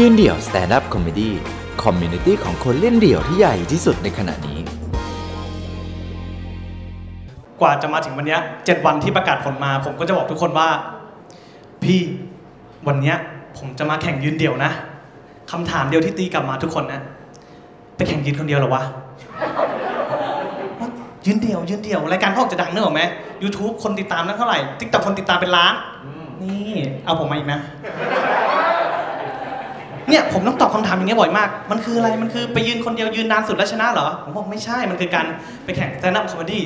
ยืนเดี่ยว stand-up comedy community ของคนเล่นเดี่ยวที่ใหญ่ที่สุดในขณะนี้ กว่าจะมาถึงวันเนี้ยเจ็ดวันที่ประกาศผลมา ผมก็จะบอกทุกคนว่า พี่วันเนี้ยผมจะมาแข่งยืนเดี่ยวนะคำถามเดียวที่ตีกลับมาทุกคนนะไปแข่งยืนคนเดียวเหรอวะว่ายืนเดี่ยวยืนเดี่ยวรายการพวกจะดังเนกอะไหม YouTube คนติดตามนั้นเท่าไหร่ TikTok คนติดตามเป็นล้านนี่เอาผมมาอีกนะ เนี่ยผมต้องตอบคำถามอย่างเงี้ยบ่อยมาก มันคืออะไร มันคือไปยืนคนเดียวยืนนานสุดแล้วชนะเหรอ ผมบอกไม่ใช่ มันคือการไปแข่งแ t น d ั p คอมเมดี้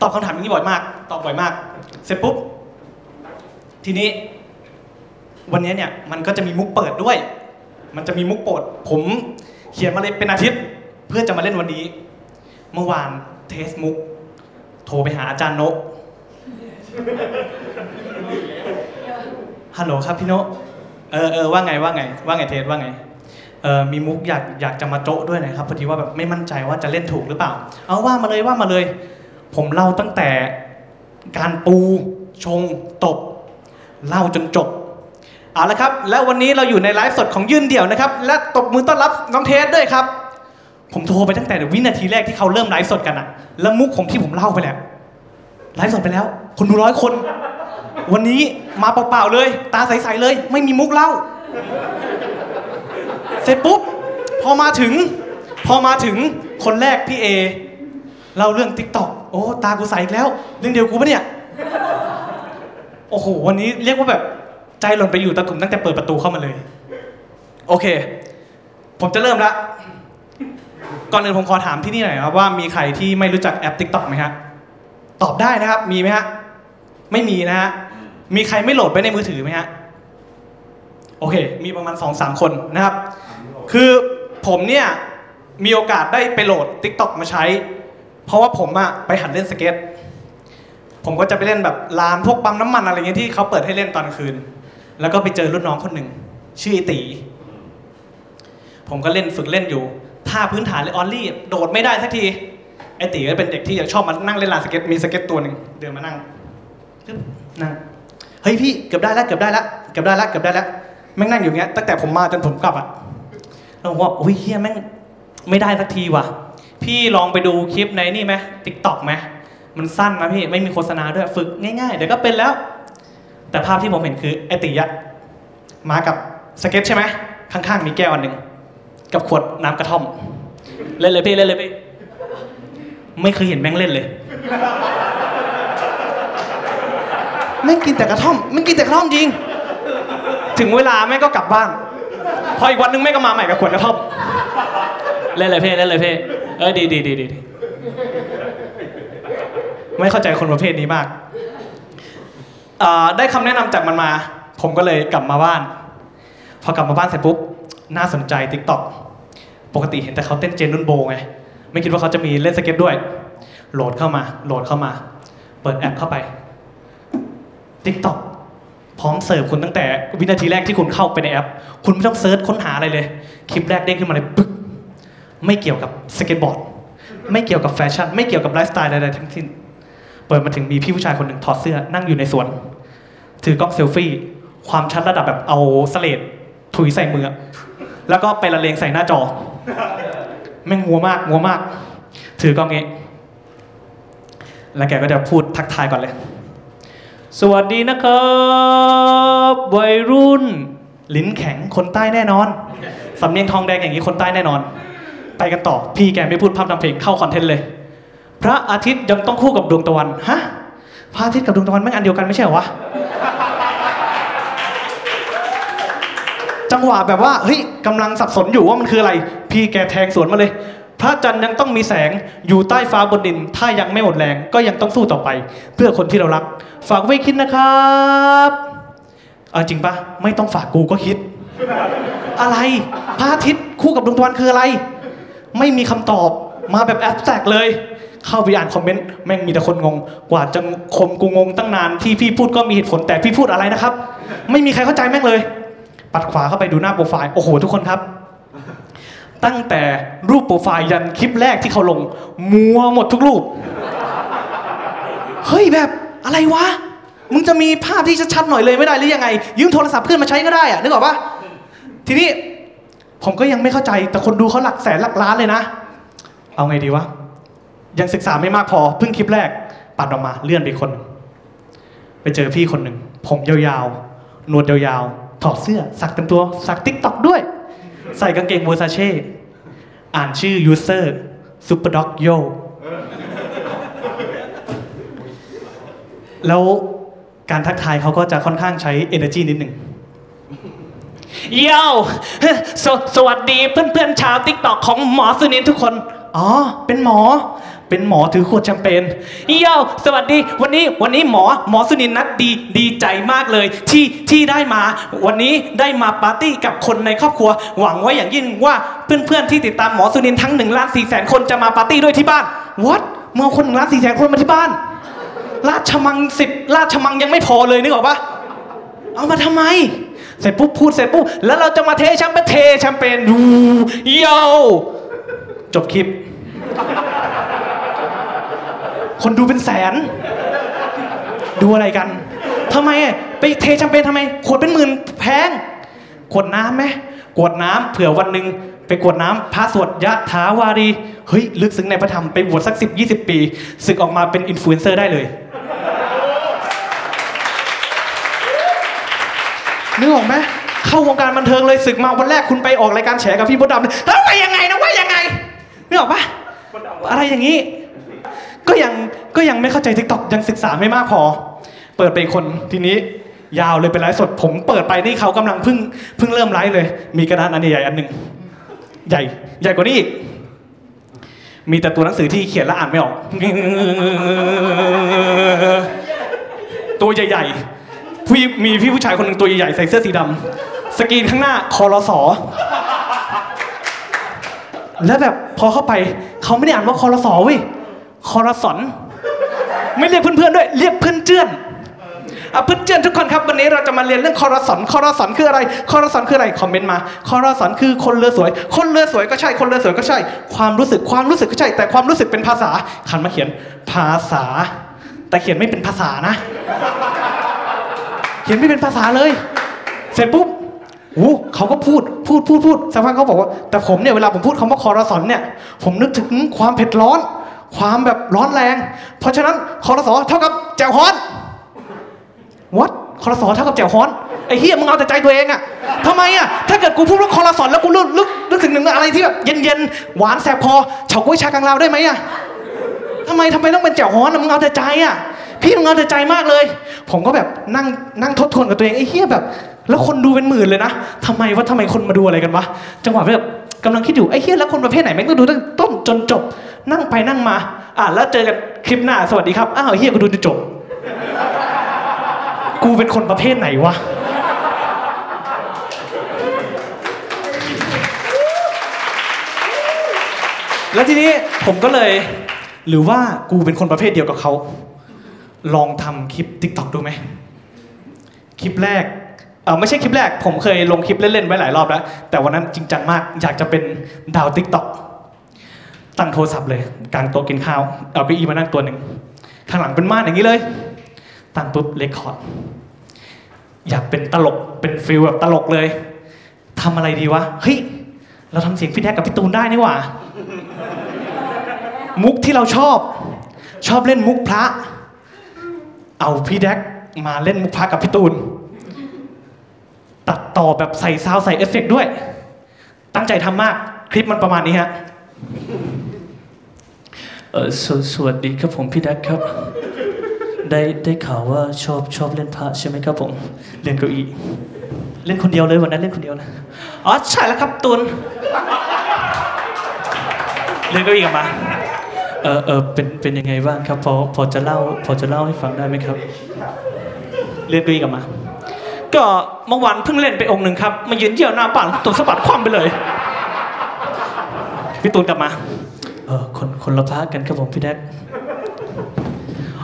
ตอบคำถามอย่างนี้บ่อยมาก ตอบบ่อยมาก เสร็จปุ๊บ ทีนี้ วันนี้เนี่ยมันก็จะมีมุกเปิดด้วย มันจะมีมุกโปรด ผมเขียนมาเลยเป็นอาทิตย์ เพื่อจะมาเล่นวันนี้ เมื่อวาน test มุก โทรไปหาอาจารย์โนะฮัลโหลครับพี่โนะ เออเออว่าไงว่าไง ว่าไงเทสว่าไงเออมีมุกอยากอยากจะมาโจะด้วยนะครับพอดีว่าแบบไม่มั่นใจว่าจะเล่นถูกหรือเปล่า เอาว่ามาเลยว่ามาเลย ผมเล่าตั้งแต่การปูชงตบเล่าจนจบเอาละครับ แล้ววันนี้เราอยู่ในไลฟ์สดของยื่นเดี่ยวนะครับ และตบมือต้อนรับน้องเทสด้วยครับ ผมโทรไปตั้งแต่วินาทีแรกที่เขาเริ่มไลฟ์สดกันอะแล้วมุกของที่ผมเล่าไปแล้วไลฟ์สดไปแล้ว คนดูร้อยคน วันนี้มาเปล่าๆเลย ตาใสๆเลย ไม่มีมุกเล่า เสร็จปุ๊บ พอมาถึง พอมาถึงคนแรกพี่เอเล่าเรื่องติ๊กต็อกโอ้ตากูใสอีกแล้ว เรื่องเดียวกูปะเนี่ย โอ้โห วันนี้เรียกว่าแบบ ใจหล่นไปอยู่ตะตุ่มตั้งแต่เปิดประตูเข้ามาเลย โอเค ผมจะเริ่มละก่อนอื่นผมขอถามที่นี่หน่อยครับว่ามีใครที่ไม่รู้จักแอป TikTok ไหมฮะตอบได้นะครับ มีไหมฮะไม่มีนะฮะ มีใครไม่โหลดไปในมือถือไหมฮะ โอเค มีประมาณ2อสามคนนะครับ คือผมเนี่ยมีโอกาสได้ไปโหลด TikTok มาใช้ เพราะว่าผมอะไปหัดเล่นสเก็ต ผมก็จะไปเล่นแบบลานพวกปั๊มน้ำมันอะไรเงี้ยที่เขาเปิดให้เล่นตอนคืน แล้วก็ไปเจอรุ่นน้องคนหนึ่งชื่อไอตี ผมก็เล่นฝึกเล่นอยู่ท่าพื้นฐานเลย ollie โดดไม่ได้สักทีไอตีก็เป็นเด็กที่ชอบมานั่งเล่นลานสเก็ตมีสเก็ตตัวหนึ่งเดินมานั่งปึ๊บนั่ง เฮ้ยพี่เกือบได้แล้วเกือบได้แล้วเกือบได้แล้วเกือบได้แล้วแม่งนั่งอยู่เงี้ยตั้งแต่ผมมาจนผมกลับอะแล้วผมว่าโอ้ยเฮียแม่งไม่ได้สักทีว่ะ พี่ลองไปดูคลิปในนี่ไหม TikTok ไหมมันสั้นนะพี่ไม่มีโฆษณาด้วยฝึกง่ายๆเดี๋ยวก็เป็นแล้ว แต่ภาพที่ผมเห็นคือไอตีอะมากับสเก็ตใช่ไหมข้างๆมีแก้วอันหนึ่งกับขวดน้ำกระท่อม เล่นเลยพี่เล่นเลยพี่ไม่เคยเห็นแม่งเล่นเลย แม่งกินแต่กระท่อมแม่งกินแต่กระท่อมจริง ถึงเวลาแม่งก็กลับบ้าน พออีกวันนึงแม่งก็มาใหม่กับขวดกระท่อมเล่นเลยเพ่เล่นเลยเพ่เออดีดีดีดีไม่เข้าใจคนประเภทนี้มาก ได้คำแนะนำจากมันมา ผมก็เลยกลับมาบ้าน พอกลับมาบ้านเสร็จปุ๊บ น่าสนใจ TikTok ปกติเห็นแต่เขาเต้นเจนนุ่นโบไง ไม่คิดว่าเขาจะมีเล่นสเก็ตด้วย โหลดเข้ามา โหลดเข้ามา เปิดแอปเข้าไป TikTok พร้อมเสิร์ฟคุณตั้งแต่วินาทีแรกที่คุณเข้าไปในแอป คุณไม่ต้อง search ค้นหาอะไรเลย คลิปแรกเด้งขึ้นมาเลยปึ๊กไม่เกี่ยวกับสเก็ตบอร์ดไม่เกี่ยวกับแฟชั่น ไม่เกี่ยวกับไลฟ์สไตล์ใดๆทั้งสิ้น เปิดมาถึงมีพี่ผู้ชายคนหนึ่งถอดเสื้อนั่งอยู่ในสวน ถือกล้องเซลฟี่ ความชัดระดับแบบเอาเสลดถุยใส่มือ แล้วก็ไปละเลงใส่หน้าจอ แม่งมัวมากมัวมาก ถือกล้องเงี้แล้วแกก็จะพูดทักทายก่อนเลย สวัสดีนะครับ วัยรุ่น ลิ้นแข็งคนใต้แน่นอน สำเนียงทองแดงอย่างนี้คนใต้แน่นอน ไปกันต่อ พี่แกไม่พูดพร่ำทำเพลงเข้าคอนเทนต์เลย พระอาทิตย์ยังต้องคู่กับดวงตะวันฮะพระอาทิตย์กับดวงตะวันแม่งอันเดียวกันไม่ใช่เหรอวะจังหวะแบบว่าเฮ้ยกำลังสับสนอยู่ว่ามันคืออะไร พี่แกแทงสวนมาเลย พระจันทร์ยังต้องมีแสงอยู่ใต้ฟ้าบนดิน ถ้ายังไม่หมดแรงก็ยังต้องสู้ต่อไป เพื่อคนที่เรารัก ฝากไว้คิดนะครับเอาจริงปะไม่ต้องฝากกูก็คิด อะไรพระอาทิตย์คู่กับดวงตะวันคืออะไร ไม่มีคำตอบมาแบบแอบแตกเลย เข้าไปอ่านคอมเมนต์แม่งมีแต่คนงง กว่าจะคมกูงงตั้งนานที่พี่พูดก็มีเหตุผลแต่พี่พูดอะไรนะครับ ไม่มีใครเข้าใจแม่งเลย ปัดขวาเข้าไปดูหน้าโปรไฟล์โอ้โหทุกคนครับ ตั้งแต่รูปโปรไฟล์ยันคลิปแรกที่เขาลง มัวหมดทุกรูป เฮ้ยแบบอะไรวะ มึงจะมีภาพที่ชัดๆหน่อยเลยไม่ได้หรือยังไง ยืมโทรศัพท์เพื่อนมาใช้ก็ได้อะนึกออกปะทีนี้ผมก็ยังไม่เข้าใจแต่คนดูเขาหลักแสนหลักล้านเลยนะ เอาไงดีวะ ยังศึกษาไม่มากพอเพิ่งคลิปแรก ปัดออกมาเลื่อนไปคน ไปเจอพี่คนหนึ่งผมยาวๆหนวดยาวๆถอดเสื้อ สักเต็มตัว สักติ๊กต็อกด้วย ใส่กางเกง Versace อ่านชื่อ user ซูเปอร์ด็อกโยแล้วการทักทายเขาก็จะค่อนข้างใช้ energy นิดหนึ่งโย่สวสวัสดีเพื่อนๆชาว TikTok ของหมอสุนินทุกคน อ๋อ เป็นหมอเป็นหมอถือขวดแชมเปญโย่สวัสดี วันนี้วันนี้หมอหมอสุนินนัดดีดีใจมากเลย ที่ที่ได้มา วันนี้ได้มาปาร์ตี้กับคนในครอบครัว หวังไว้อย่างยิ่งว่าเพื่อนๆที่ติดตามหมอสุนินทั้ง1ล้าน4แสนคนจะมาปาร์ตี้ด้วยที่บ้าน what เมื่อคนหนึ่งล้านสี่แสนคนมาที่บ้านราชมังสิบราชมังยังไม่พอเลยนึกออกปะเอามาทำไม เสร็จปุ๊บพูดเสร็จปุ๊บแล้วเราจะมาเทแชมเปญเทแชมเปญดูโยจบคลิป คนดูเป็นแสน ดูอะไรกันทำไมไปเทแชมเปญทำไม ขวดเป็นหมื่นแพง กรวดน้ำไหมกรวดน้ำเผื่อวันหนึ่งไปกรวดน้ำพระสวดยะถาวารีเฮ้ยลึกซึ้งในพระธรรมไปบวชสักสิบยี่สิบปีสึกออกมาเป็นอินฟลูเอนเซอร์ได้เลยนึกออกไหมเข้าวงการบันเทิงเลยสึกมาวันแรกคุณไปออกรายการแฉกับพี่มดดำเลยแล้วไปยังไงนะว่ายังไงนึกออกปะอะไรอย่างนี้ ก็ยังก็ยังไม่เข้าใจ TikTok ยังศึกษาไม่มากพอ เปิดไปอีกคนทีนี้ยาวเลยเป็นไลฟ์สด ผมเปิดไปนี่เขากำลังเพิ่งเพิ่งเริ่มไลฟ์เลย มีกระดานอันใหญ่อันหนึ่งใหญ่ใหญ่กว่านี้อีกมีแต่ตัวหนังสือที่เขียนแล้วอ่านไม่ออก ตัวใหญ่ๆผู้มีพี่ผู้ชายคนหนึ่งตัวใหญ่ๆใส่เสื้อสีดำสกรีนข้างหน้าคอรสอแล้วแบบพอเข้าไปเขาไม่ได้อ่านว่าคอรสอเว้ย คอรสอน ไม่เรียกเพื่อนๆด้วย เรียกเพื่อนเจื้อนอะเพื่อนเจื้อนทุกคนครับวันนี้เราจะมาเรียนเรื่องคอรสอนคอรสอนคืออะไรคอรสอนคืออะไรคอมเมนต์มาคอรสอนคือคนเรือสวย คนเรือสวยก็ใช่ คนเรือสวยก็ใช่ ความรู้สึกความรู้สึกก็ใช่ แต่ความรู้สึกเป็นภาษาขันมาเขียนภาษา แต่เขียนไม่เป็นภาษานะ เขียนไม่เป็นภาษาเลย เสร็จปุ๊บโอ้เขาก็พูดพูดพูดพูดสักพักเขาบอกว่าแต่ผมเนี่ยเวลาผมพูดคำว่าคอรสอนเนี่ย ผมนึกถึงความเผ็ดร้อน ความแบบร้อนแรง เพราะฉะนั้นคอรสอเท่ากับแจ่วฮ้อนวัดคอรสอเท่ากับแจ่วฮ้อนไอ้เฮียมึงเอาแต่ใจตัวเองอะทำไมอะถ้าเกิดกูพูดว่าคอรสอนแล้วกูนึกนึกนึกถึงหนึ่งอะไรที่แบบเย็นๆหวานแสบคอเฉาก๊วยชากังลาวได้ไหมอะทำไมทำไมต้องเป็นแจ่วฮ้อนมึงเอาแต่ใจอะพี่มึงเอาแต่ใจมากเลย ผมก็แบบนั่งนั่งทบทวนกับตัวเองไอ้เฮียแบบ แล้วคนดูเป็นหมื่นเลยนะทำไมว่าทำไมคนมาดูอะไรกันวะจังหวะแบบ กำลังคิดอยู่ไอ้เฮียแล้วคนประเภทไหนแม่งต้องดูตั้งต้นจนจบ นั่งไปนั่งมา อะแล้วเจอกันคลิปหน้าสวัสดีครับอ้าวเฮียกูดูจนจบ กูเป็นคนประเภทไหนวะแล้วทีนี้ผมก็เลย หรือว่ากูเป็นคนประเภทเดียวกับเขา ลองทำคลิป TikTok ดูไหม คลิปแรก เออไม่ใช่คลิปแรก ผมเคยลงคลิปเล่นๆไว้หลายรอบแล้ว แต่วันนั้นจริงจังมาก อยากจะเป็นดาว TikTok ตั้งโทรศัพท์เลยกลางโต๊ะกินข้าวเอาเก้าอี้มานั่งตัวหนึ่งข้างหลังเป็นม่านอย่างนี้เลย ตั้งปุ๊บ record อยากเป็นตลกเป็น feel แบบตลกเลยทำอะไรดีวะเฮ้ยเราทำเสียงพี่แด๊กกับพี่ตูนได้นี่หว่า มุกที่เราชอบ ชอบเล่นมุกพระ เอาพี่แด๊กมาเล่นมุกพระกับพี่ตูน ตัดต่อแบบใส่ sound ใส่เอฟเฟกต์ด้วย ตั้งใจทำมากคลิปมันประมาณนี้ฮะเออสวสวัสดีครับผมพี่แด๊กครับ ได้ได้ข่าวว่าชอบชอบเล่นพระใช่ไหมครับผมเล่นเก้าอี้เล่นคนเดียวเลยวันนั้นเล่นคนเดียวนะอ๋อใช่แล้วครับตูนเล่นเก้าอี้กลับมาเออเออเป็นเป็นยังไงบ้างครับพอพอจะเล่าพอจะเล่าให้ฟังได้ไหมครับ เล่นเก้าอี้กลับมา ก็เมื่อวานเพิ่งเล่นไปองค์หนึ่งครับมายืนเยี่ยวหน้าบ้านตูนสะบัดคว่ำไปเลยพี่ตูนกลับมาเออคนคนละพระกันครับผมพี่แดก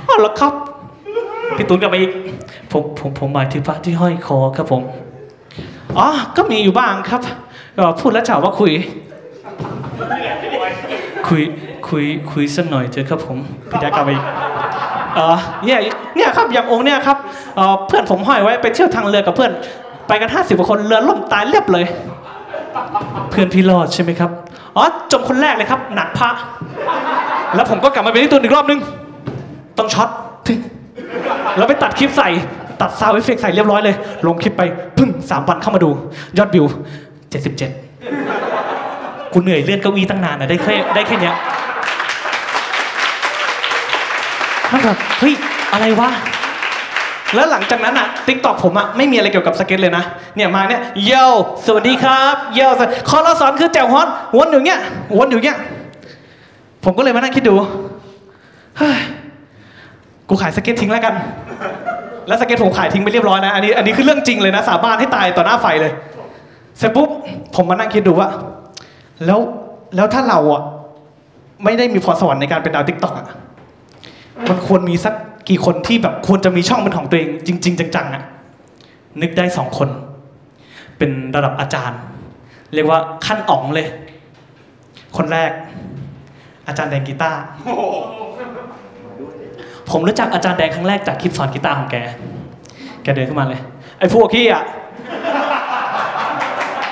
อ๋อเหรอครับพี่ตูนกลับมาอีกผมผมผมหมายถึงพระที่ห้อยคอครับผมอ๋อก็มีอยู่บ้างครับก็พูดแล้วจะหาว่าคุย คุยคุยคุยสักหน่อยเถอะครับผมพี่แจ๊คกลับมาอีก เออเนี่ยเนี่ยครับอย่างองค์เนี่ยครับเออเพื่อนผมห้อยไว้ไปเที่ยวทางเรือกับเพื่อนไปกันห้าสิบกว่าคนเรือล่มตายเรียบเลย เพื่อนพี่รอดใช่ไหมครับอ๋อจมคนแรกเลยครับ หนักพระแล้วผมก็กลับมาเป็นที่ตัวอีกรอบนึง ต้องช็อตทึ่งแล้วไปตัดคลิปใส่ตัดซาวด์เอฟเฟกต์ใส่เรียบร้อยเลย ลงคลิปไปพึ่งสามวันเข้ามาดู ยอดวิว77กูเหนื่อยเลื่อนเก้าอี้ตั้งนานนะได้แค่ได้แค่เนี้ย แล้วแบบเฮ้ยอะไรวะแล้วหลังจากนั้นอะติ๊กตอกผมอะไม่มีอะไรเกี่ยวกับสเก็ตเลยนะเนี่ยมาเนี่ยเยลสวัสดีครับเยลคอราสอนคือแจวฮอตวนอยู่เงี้ยวนอยู่เงี้ยผมก็เลยมานั่งคิดดูเฮ้ยกูขายสเก็ตทิ้งแล้วกัน แล้วสเก็ตผมขายทิ้งไปเรียบร้อยนะอันนี้อันนี้คือเรื่องจริงเลยนะ สาบานให้ตายต่อหน้าไฟเลย เสร็จปุ๊บผมมานั่งคิดดูว่าแล้วแล้วถ้าเราอะไม่ได้มีพรสวรรค์ในการเป็นดาวติ๊กต็อกอะ มันควรมีสักกี่คนที่แบบควรจะมีช่องเป็นของตัวเอง จริง ๆ จังๆอะนึกได้สองคน เป็นระดับอาจารย์ เรียกว่าขั้นอ๋องเลย คนแรก อาจารย์แดงกีตาร์ผมรู้จักอาจารย์แดงครั้งแรกจากคลิปสอนกีตาร์ของแก แกเดินเข้ามาเลย ไอ้พวกขี้อะ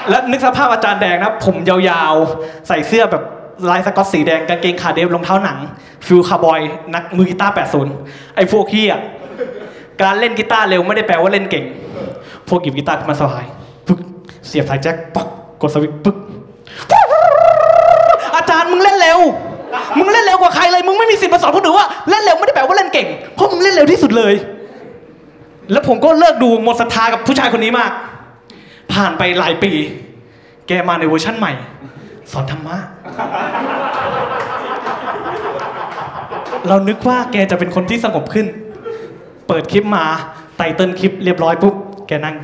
แล้วนึกสภาพอาจารย์แดงนะ ผมยาวๆ ใส่เสื้อแบบ ลายสก๊อตสีแดงกางเกงขาเดฟรองเท้าหนัง feel คาวบอย นักมือกีตาร์80ไอ้พวกขี้อะการเล่นกีตาร์เร็วไม่ได้แปลว่าเล่นเก่ง พวกหยิบกีตาร์ขึ้นมาสบายปึ๊กเสียบสายแจ็คปักกดสวิตช์ปึ๊กอาจารย์มึงเล่นเร็ว มึงเล่นเร็วกว่าใครเลย มึงไม่มีสิทธิ์มาสอนคนอื่นว่าเล่นเร็วไม่ได้แปลว่าเล่นเก่ง เพราะมึงเล่นเร็วที่สุดเลย แล้วผมก็เลิกดูหมดศรัทธากับผู้ชายคนนี้มาก ผ่านไปหลายปี แกมาในเวอร์ชั่นใหม่ สอนธรรมะ เรานึกว่าแกจะเป็นคนที่สงบขึ้น เปิดคลิปมาไตเติลคลิปเรียบร้อยปุ๊บ แกนั่ง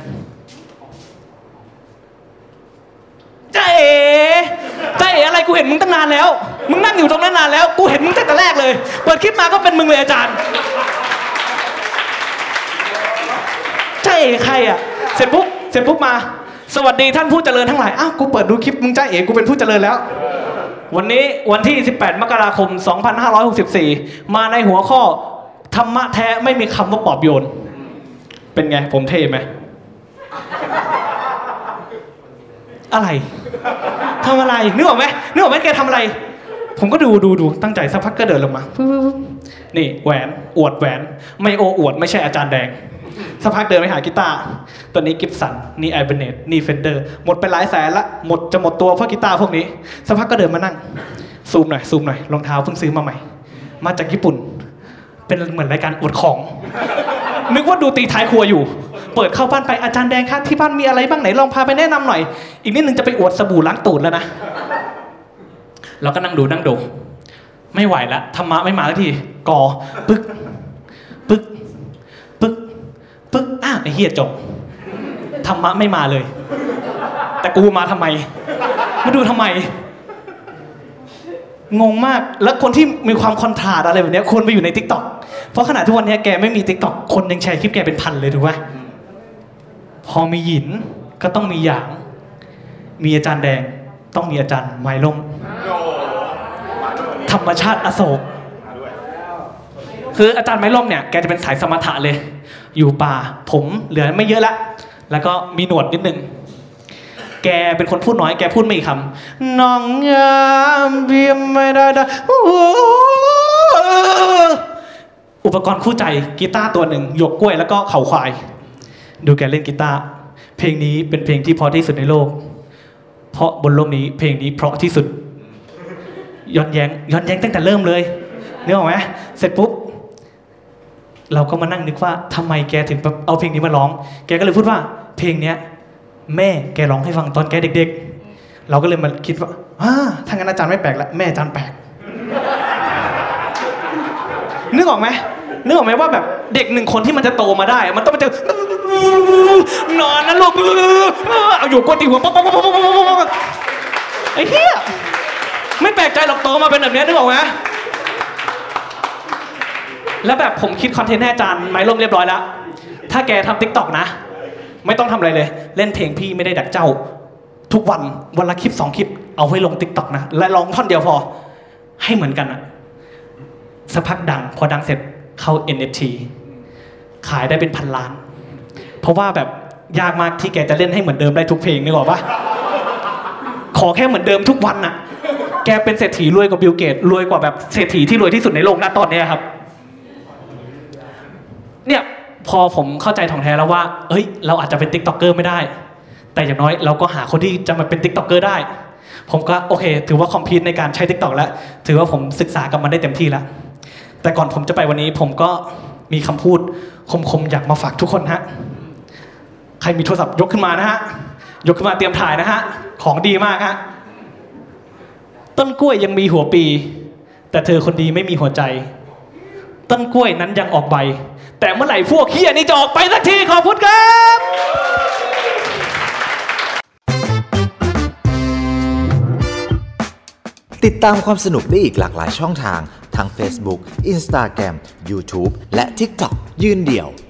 จ้าเอ๋จ้าเอ๋อะไรกูเห็นมึงตั้งนานแล้ว มึงนั่งอยู่ตรงนั้นนานแล้ว กูเห็นมึงตั้งแต่แรกเลย เปิดคลิปมาก็เป็นมึงเลยอาจารย์จ้าเอ๋ใครอะ เสร็จปุ๊บ เสร็จปุ๊บมา สวัสดีท่านผู้เจริญทั้งหลาย อ้าว กูเปิดดูคลิปมึงจ้าเอ๋กูเป็นผู้เจริญแล้ว วันนี้วันที่ 18 มกราคม 2564 มาในหัวข้อ ธรรมะแท้ไม่มีคำว่าปอบโยน เป็นไง ผมเท่ไหม อะไรทำอะไร นึกออกไหมนึกออกไหมแกทำอะไร ผมก็ดูดูดูตั้งใจสักพักก็เดินลงมา นี่แหวน อวดแหวน ไม่โออวด ไม่ใช่อาจารย์แดง สักพักเดินไปหากีตาร์ตัวนี้ Gibson นี่ Ibanez นี่ Fender หมดไปหลายแสนละหมดจะหมดตัวเพราะกีตาร์พวกนี้สักพักก็เดินมานั่งซูมหน่อยซูมหน่อยรองเท้าเพิ่งซื้อมาใหม่ มาจากญี่ปุ่น เป็นเหมือนรายการอวดของ นึกว่าดูตีท้ายครัวอยู่ เปิดเข้าบ้านไปอาจารย์แดงครับที่บ้านมีอะไรบ้างไหนลองพาไปแนะนำหน่อย อีกนิดนึงจะไปอวดสบู่ล้างตูดแล้วนะเราก็นั่งดูนั่งดูไม่ไหวละธรรมะไม่มาสักทีกอปึ๊กปึ๊กปึ๊กปึ๊กอ้าวไอ้ เฮียจบธรรมะไม่มาเลย แต่กูมาทำไม มาดูทำไม งงมากแล้วคนที่มีความ contrast อะไรแบบนี้ควรไปอยู่ใน TikTok เพราะขณะทุกวันนี้แกไม่มี TikTok คนยังแชร์คลิปแกเป็นพันเลยถูกไหมพอมีหยินก็ต้องมีหยาง มีอาจารย์แดง ต้องมีอาจารย์ไมลมธรรมชาติอโศกคืออาจารย์ไม้ล่มเนี่ยแกจะเป็นสายสมถะเลย อยู่ป่าผมเหลือไม่เยอะละ แล้วก็มีหนวดนิดนึงแกเป็นคนพูดน้อยแกพูดไม่กี่คำน้องงามเบียมไม่ได้ดาอุปกรณ์คู่ใจกีตาร์ตัวหนึ่งหยกกล้วยแล้วก็เข่าควาย ดูแกเล่นกีตาร์เพลงนี้เป็นเพลงที่เพราะที่สุดในโลก เพราะบนโลกนี้เพลงนี้เพราะที่สุดย้อนแยง้งย้อนแย้งตั้งแต่เริ่มเลยนึกออกไหมเสร็จปุ๊บ เราก็มานั่งนึกว่าทำไมแกถึงเอาเพลงนี้มาร้อง แกก็เลยพูดว่าเพลงเนี้ยแม่แกร้องให้ฟังตอนแกเด็ก ๆ เราก็เลยมาคิดว่าอ่าถ้างั้นอาจารย์ไม่แปลกละแม่อาจารย์แปลกนึกออกไหมนึกออกไหมว่าแบบเด็กหนึ่งคนที่มันจะโตมาได้ มันต้องไปเจอนอนนะลูกเอาอยู่กวนตีหัวป๊อกป๊อกป๊อกป๊อกไอ้เหี้ยไม่แปลกใจหรอกโตมาเป็นแบบนี้นึกออกไหม แล้วแบบผมคิดคอนเทนต์ให้อาจารย์ไม้ร่มเรียบร้อยแล้ว ถ้าแกทำ TikTok นะ ไม่ต้องทำอะไรเลย เล่นเพลงพี่ไม่ได้ดักเจ้า ทุกวันวันละคลิปสองคลิปเอาไว้ลง TikTok นะ และร้องท่อนเดียวพอ ให้เหมือนกันอะสักพักดัง พอดังเสร็จเข้า NFT ขายได้เป็นพันล้าน เพราะว่าแบบยากมากที่แกจะเล่นให้เหมือนเดิมได้ทุกเพลงนึกออกปะขอแค่เหมือนเดิมทุกวันน่ะแกเป็นเศรษฐีรวยกว่าบิลเกตส์รวยกว่าแบบเศรษฐีที่รวยที่สุดในโลกณตอนนี้ครับ เนี่ยพอผมเข้าใจถ่องแท้แล้วว่า เอ้ย เราอาจจะเป็น TikToker ไม่ได้ แต่อย่างน้อยเราก็หาคนที่จะมาเป็น TikToker ได้ ผมก็โอเค ถือว่าคอมพิวในการใช้ติ๊กต็อกแล้ว ถือว่าผมศึกษากับมันได้เต็มที่แล้ว แต่ก่อนผมจะไปวันนี้ผมก็มีคำพูดคมๆอยากมาฝากทุกคนฮะ ใครมีโทรศัพท์ยกขึ้นมานะฮะ ยกขึ้นมาเตรียมถ่ายนะฮะ ของดีมากฮะ ต้นกล้วยยังมีหัวปี แต่เธอคนดีไม่มีหัวใจ ต้นกล้วยนั้นยังออกใบ แต่เมื่อไหร่พวกเฮียนี่จะออกไปสักทีขอบคุณครับติดตามความสนุกได้อีกหลากหลายช่องทาง ทั้ง Facebook, Instagram, YouTube และ TikTok ยืนเดี่ยว